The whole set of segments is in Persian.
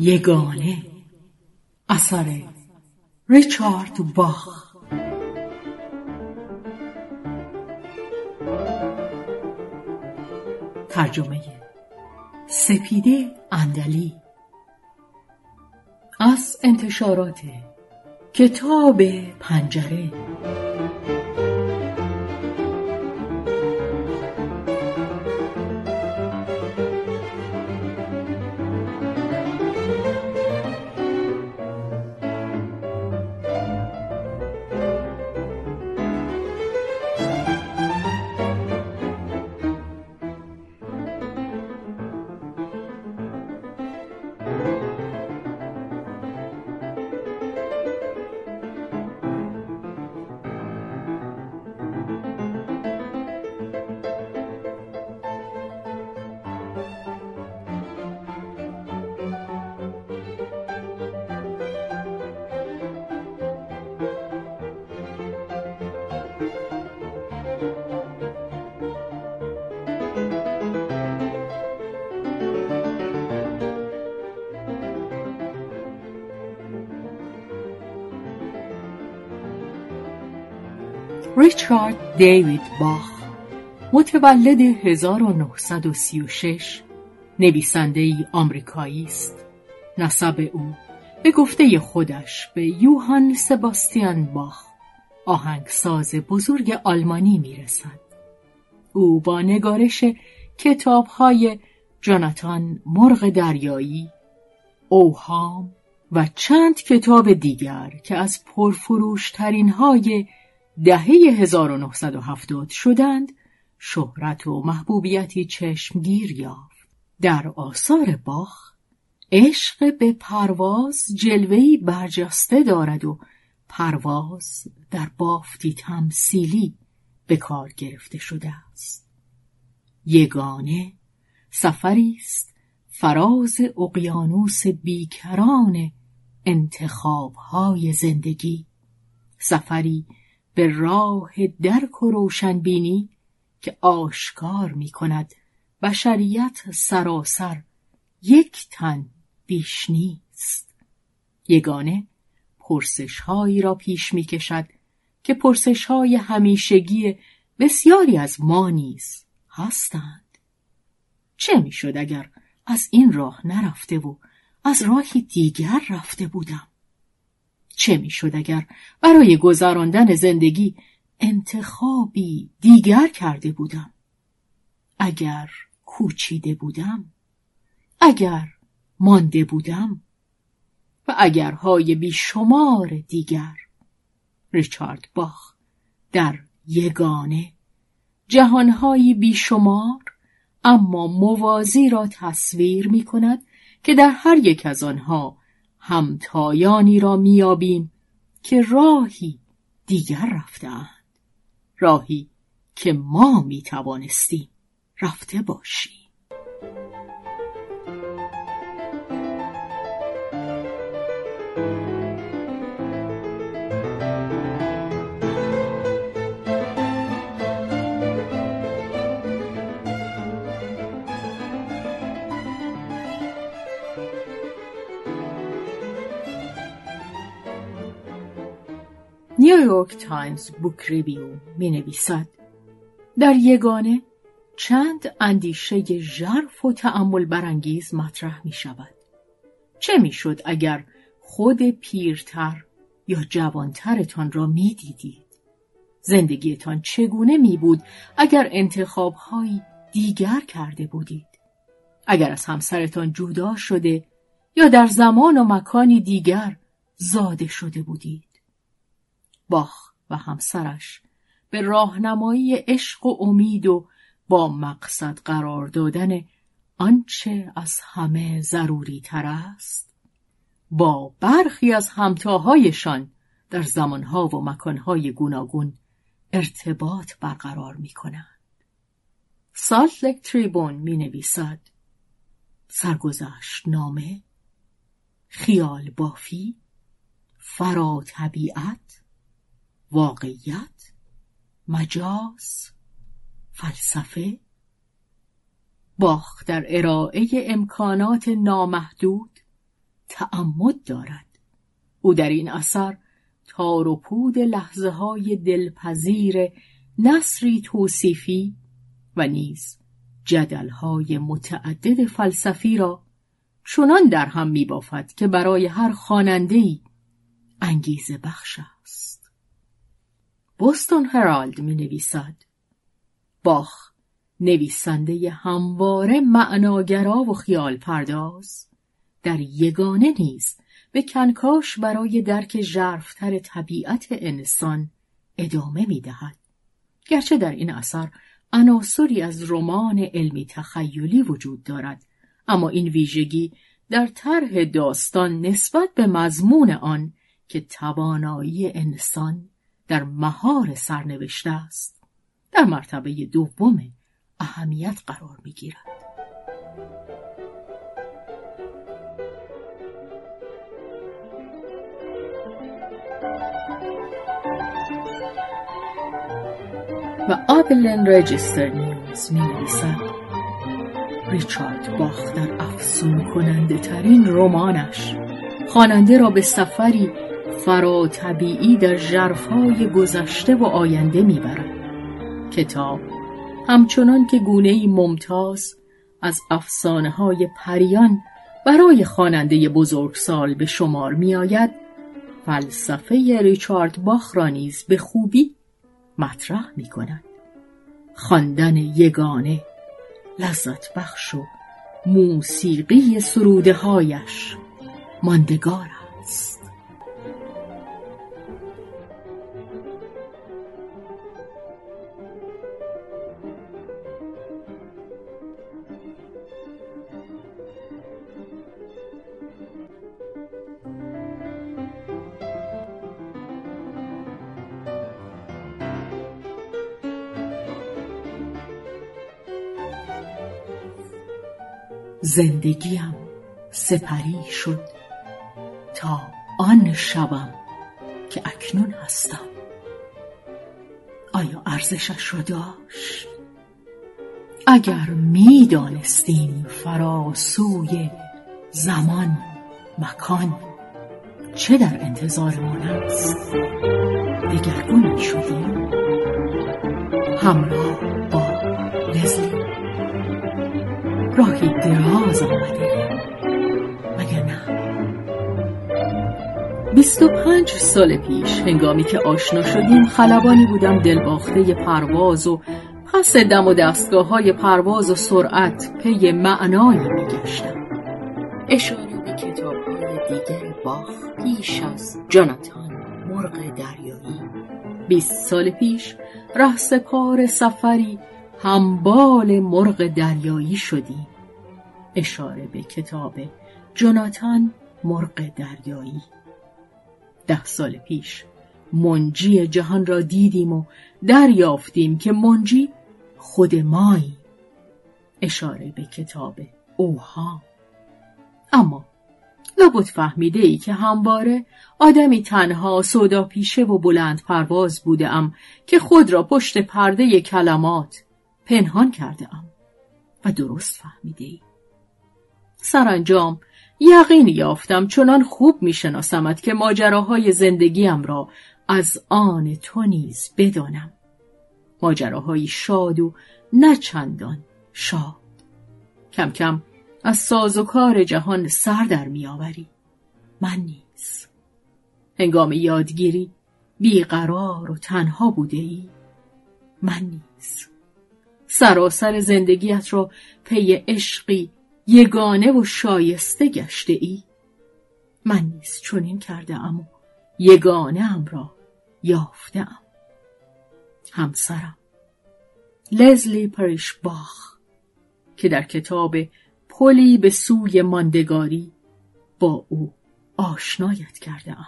یگانه. اثر ریچارد باخ. ترجمه سپیده اندلی. از انتشارات کتاب پنجره. ریچارد دیوید باخ متولد 1936 نویسنده ای آمریکایی است. نسب او به گفته خودش به یوهان سباستیان باخ آهنگساز بزرگ آلمانی می‌رسد. او با نگارش کتابهای جاناتان مرغ دریایی اوهام و چند کتاب دیگر که از پرفروشترین های دهه 1970 شدند شهرت و محبوبیتی چشمگیر یافت. در آثار باخ عشق به پرواز جلوهی برجسته دارد و پرواز در بافتی تمثیلی به کار گرفته شده است. یگانه سفری است فراز اقیانوس بیکران انتخابهای زندگی. سفری به راه درک و روشنبینی که آشکار می کند بشریت سراسر یک تن بیش نیست. یگانه پرسش هایی را پیش می کشد که پرسش های همیشگی بسیاری از ما نیز هستند. چه می‌شد اگر از این راه نرفته و از راهی دیگر رفته بودم؟ چه می‌شد اگر برای گذراندن زندگی انتخابی دیگر کرده بودم؟ اگر کوچیده بودم؟ اگر مانده بودم؟ و اگرهای بیشمار دیگر؟ ریچارد باخ در یگانه. جهانهایی بیشمار اما موازی را تصویر می کند که در هر یک از آنها همتایانی را میابیم که راهی دیگر رفتند راهی که ما می‌توانستیم رفته باشیم. نیویورک تایمز بوک ریویو می نویسد در یگانه چند اندیشه ژرف و تأمل برانگیز مطرح می شود. چه می شد اگر خود پیرتر یا جوانترتان را می دیدید؟ زندگیتان چگونه می بود اگر انتخابهایی دیگر کرده بودید؟ اگر از همسرتان جدا شده یا در زمان و مکانی دیگر زاده شده بودید؟ باخ و همسرش به راهنمایی عشق و امید و با مقصد قرار دادن آنچه از همه ضروری تر است با برخی از همتاهایشان در زمانها و مکانهای گوناگون ارتباط برقرار می کنند. سالت لک تریبون می نویسد سرگذشت نامه خیال بافی فرا طبیعت واقعیت مجاز فلسفه باخ در ارائه امکانات نامحدود تعمد دارد او در این اثر تار و پود لحظه های دلپذیر نصری توصیفی و نیز جدلهای متعدد فلسفی را چنان در هم می بافد که برای هر خانندهی انگیزه بخش. بوستون هرالد می نویسد باخ نویسنده همواره معناگرا و خیال پرداز در یگانه نیز به کنکاش برای درک ژرفتر طبیعت انسان ادامه می دهد. گرچه در این اثر عناصری از رمان علمی تخیلی وجود دارد اما این ویژگی در طرح داستان نسبت به مضمون آن که توانایی انسان در مهار سرنوشته است. در مرتبه دوم اهمیت قرار می گیرد. و آبلن رجستر نیوز می نویسد. ریچارد باخ در افسون کننده ترین رمانش. خواننده را به سفری فرا طبیعی در جرفهای گذشته و آینده می‌برد. کتاب همچنان که گونه ممتاز از افسانه های پریان برای خواننده بزرگسال به شمار میآید فلسفه ریچارد باخ را نیز به خوبی مطرح می کند. خواندن یگانه لذت بخش و موسیقی سروده هایش ماندگار است. زندگیم سپری شد تا آن شبم که اکنون هستم. آیا ارزشش را داشت؟ اگر می‌دانستیم فراسوی زمان مکان چه در انتظارمان است؟ دگرگون شدیم همراه راهی دراز آمده. مگر نه؟ بیست و پنج سال پیش هنگامی که آشنا شدیم خلبانی بودم دلباخته پرواز و پس دم و دستگاه های پرواز و سرعت پی معنایی میگشتم. اشاره به کتاب های دیگر باخ پیش از جاناتان مرغ دریایی. بیست سال پیش ره سفری همبال مرغ دریایی شدیم. اشاره به کتاب جوناتان مرغ دریایی. ده سال پیش منجی جهان را دیدیم و دریافتیم که منجی خود مایی. اشاره به کتاب اوها. اما لابد فهمیده ای که همواره آدمی تنها سودا پیشه و بلند پرواز بوده که خود را پشت پرده کلمات پنهان کرده ام و درست فهمیده ای. سرانجام یقین یافتم چنان خوب میشناسمت که ماجراهای زندگیم را از آن تو نیز بدانم. ماجراهایی شاد و نه چندان شاد. کم کم از ساز و کار جهان سر در میآوری. من نیز. هنگام یادگیری بیقرار و تنها بوده ای من نیز. سراسر زندگیت را پی عشقی یگانه و شایسته گشته ای؟ من نیز چنین کرده ام و یگانه ام را یافته ام. همسرم لزلی پریش باخ که در کتاب پلی به سوی ماندگاری با او آشنایت کرده ام.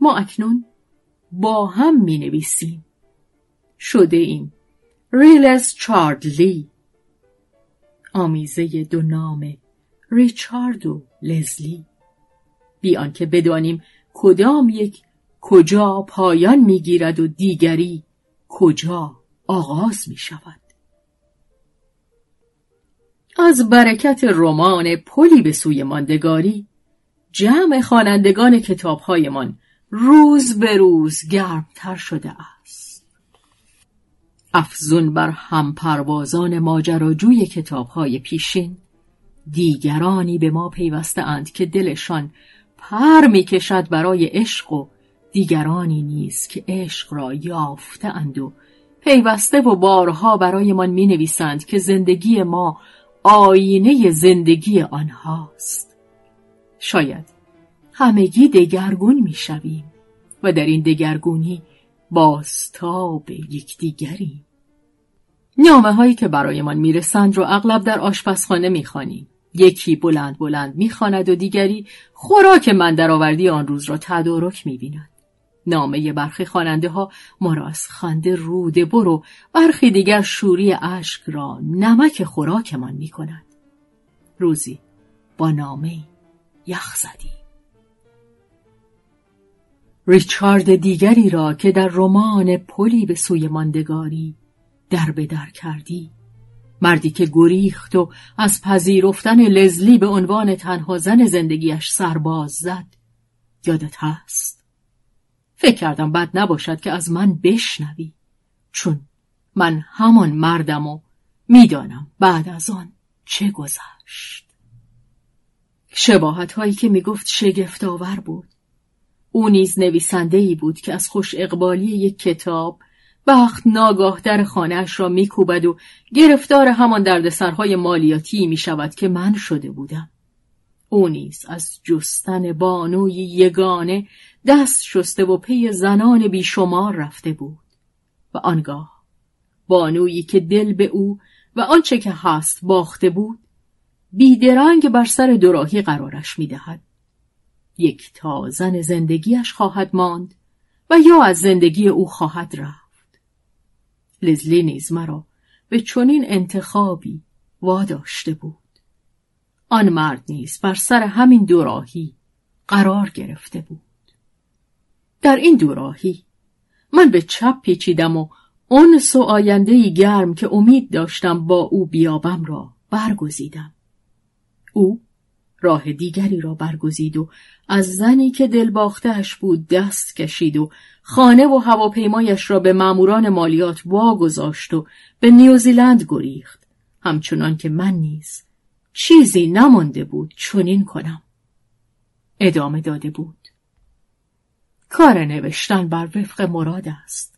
ما اکنون با هم می نویسیم. شده ایم. ریلس چاردلی آمیزه دو نام ریچارد و لزلی بی که بدانیم کدام یک کجا پایان می‌گیرد و دیگری کجا آغاز می شود. از برکت رمان پلی به سوی ماندگاری جمع خوانندگان کتابهایمان روز به روز گرمتر شده است افزون بر همپروازان ماجراجوی کتابهای پیشین. دیگرانی به ما پیوسته اند که دلشان پر می‌کشد برای عشق و دیگرانی نیست که عشق را یافته اند و پیوسته و بارها برایمان می نویسند که زندگی ما آینه زندگی آنهاست. شاید همگی دگرگون می شویم و در این دگرگونی باستاب یکدیگریم. نامه هایی که برایمان می‌رسند رو اغلب در آشپزخانه می‌خوانیم یکی بلند بلند می‌خواند و دیگری خوراک من درآوردی آن روز را تدارک می‌بیند نامه برخی خواننده ها ما را از خنده روده برو برخی دیگر شوری اشک را نمک خوراکمان می کند. روزی با نامه یخ زدی. ریچارد دیگری را که در رمان پلی به سوی ماندگاری در به در کردی. مردی که گریخت و از پذیرفتن لزلی به عنوان تنها زن زندگیش سرباز زد. یادت هست؟ فکر کردم بد نباشد که از من بشنوی. چون من همان مردم و می‌دانم بعد از آن چه گذشت. شباهت هایی که می‌گفت شگفت آور بود. او نیز نویسنده ای بود که از خوش اقبالی یک کتاب بخت ناگاه در خانهاش را میکوبد و گرفتار همان دردسرهای مالیاتی می شود که من شده بودم. او نیز از جستن بانوی یگانه دست شسته و پی زنان بیشمار رفته بود و آنگاه بانویی که دل به او و آنچه که هست باخته بود بیدرنگ بر سر دوراهی قرارش می‌دهد یک تا زن زندگیش خواهد ماند و یا از زندگی او خواهد رفت لزلی نیز مرا به چنین انتخابی واداشته بود آن مرد نیز بر سر همین دوراهی قرار گرفته بود در این دوراهی من به چپ پیچیدم و اون سو آینده گرم که امید داشتم با او بیابم را برگزیدم. او راه دیگری را برگزید و از زنی که دلباختهش بود دست کشید و خانه و هواپیمایش را به ماموران مالیات واگذاشت و به نیوزیلند گریخت. همچنان که من نیز چیزی نمانده بود چنین کنم. ادامه داده بود. کار نوشتن بر وفق مراد است.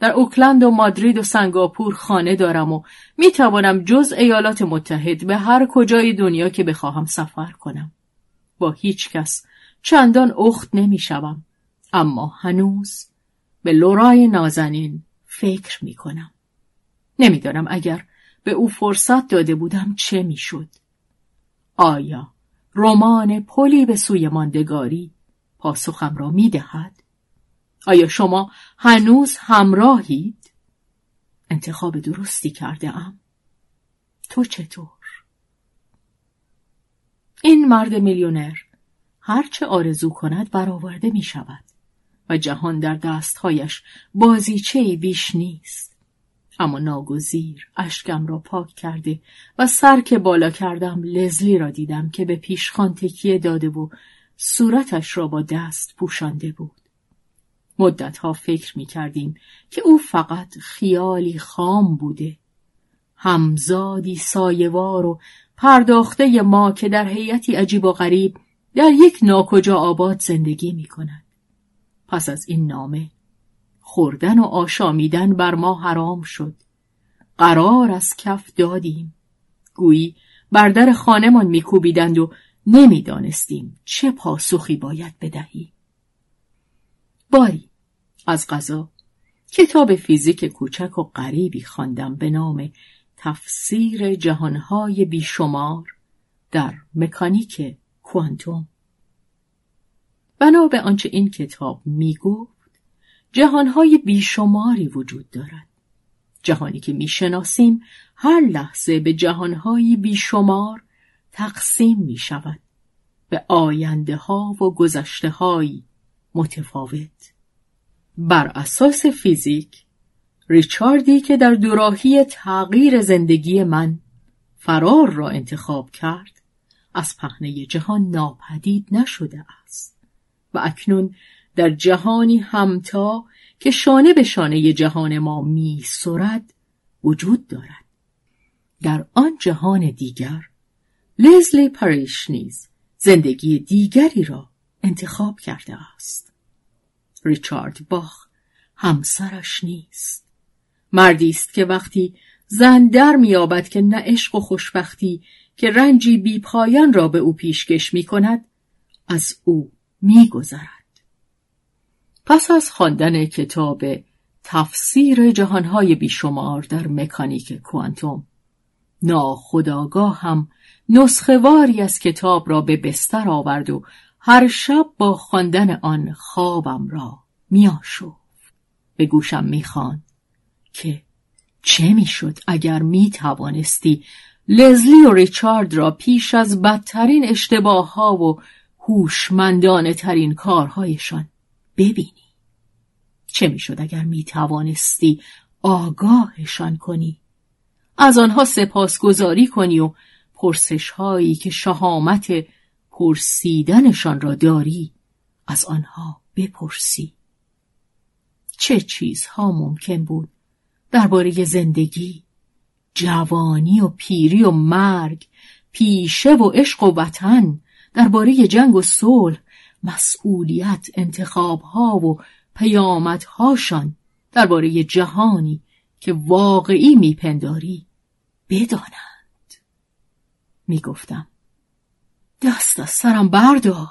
در اوکلند و مادرید و سنگاپور خانه دارم و می توانم جز ایالات متحد به هر کجای دنیا که بخواهم سفر کنم. با هیچ کس چندان اخت نمی شوم. اما هنوز به لورای نازنین فکر می کنم. نمی‌دانم اگر به او فرصت داده بودم چه می‌شد. آیا رمان پلی به سوی ماندگاری پاسخم را می دهد؟ آیا شما هنوز همراهید؟ انتخاب درستی کرده ام؟ تو چطور؟ این مرد میلیونر هرچه آرزو کند برآورده می شود و جهان در دستهایش بازیچه بیش نیست. اما ناگزیر اشکم را پاک کرده و سر که بالا کردم لزلی را دیدم که به پیشخان تکیه داده و صورتش را با دست پوشانده بود. مدتها فکر می کردیم که او فقط خیالی خام بوده. همزادی سایوار و پرداخته ما که در هیئتی عجیب و غریب در یک ناکجا آباد زندگی می کند. پس از این نامه خوردن و آشامیدن بر ما حرام شد. قرار از کف دادیم. گویی بر در خانمان میکوبیدند و نمی‌دانستیم چه پاسخی باید بدهیم. باری از غذا کتاب فیزیک کوچک و غریبی خواندم به نام تفسیر جهانهای بیشمار در مکانیک کوانتوم. بنا به آنچه این کتاب می‌گفت جهانهای بیشماری وجود دارد. جهانی که می‌شناسیم هر لحظه به جهانهای بیشمار تقسیم می شود به آینده ها و گذشته های متفاوت. بر اساس فیزیک ریچاردی که در دوراهی تغییر زندگی من فرار را انتخاب کرد از پهنه جهان ناپدید نشده است و اکنون در جهانی همتا که شانه به شانه جهان ما می سرد وجود دارد در آن جهان دیگر لزلی پریش نیز زندگی دیگری را انتخاب کرده است. ریچارد باخ همسرش نیست. مردی است که وقتی زن در میابد که نه عشق و خوشبختی که رنجی بی پایان را به او پیشکش می کند از او میگذرد. پس از خواندن کتاب تفسیر جهانهای بیشمار در مکانیک کوانتوم ناخداگاه هم نسخواری از کتاب را به بستر آورد و هر شب با خواندن آن خوابم را میآشفت. به گوشم می‌خواند که چه می‌شد اگر می توانستی لزلی و ریچارد را پیش از بدترین اشتباه ها و هوشمندانه ترین کارهایشان ببینی. چه می‌شد اگر می توانستی آگاهشان کنی؟ از آنها سپاسگزاری کنی و پرسش هایی که شهامت پرسیدنشان را داری از آنها بپرسی. چه چیزها ممکن بود درباره زندگی جوانی و پیری و مرگ پیشه و عشق و وطن درباره جنگ و صلح مسئولیت انتخابها و پیامدهاشان درباره جهانی که واقعی میپنداری بدانند. می‌گفتم دست از سرم بردار.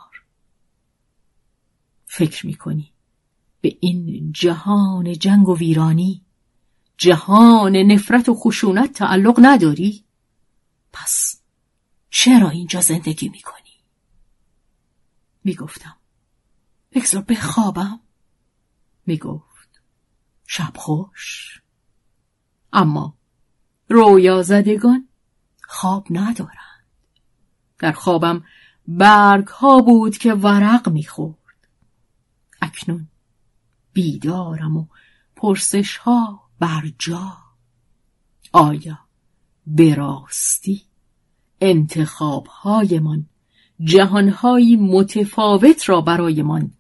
فکر می‌کنی به این جهان جنگ و ویرانی جهان نفرت و خشونت تعلق نداری؟ پس چرا اینجا زندگی می‌کنی؟ می‌گفتم. بگذار بخوابم. می‌گفت. شب خوش. اما رویا زدگان خواب ندارند در خوابم برگ ها بود که ورق می‌خورد. اکنون بیدارم و پرسش ها بر جا. آیا به راستی انتخابهایمان جهانهایی متفاوت را برایمان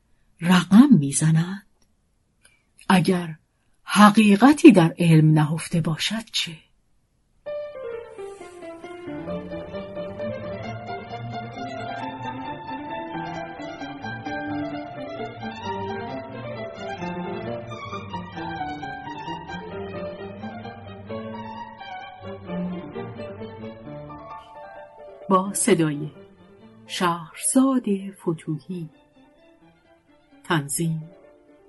رقم می‌زنند؟ اگر حقیقتی در علم نهفته باشد چه؟ صدای شهرزاد فتوهی. تنظیم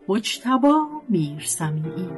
مجتبا میرسمیعی.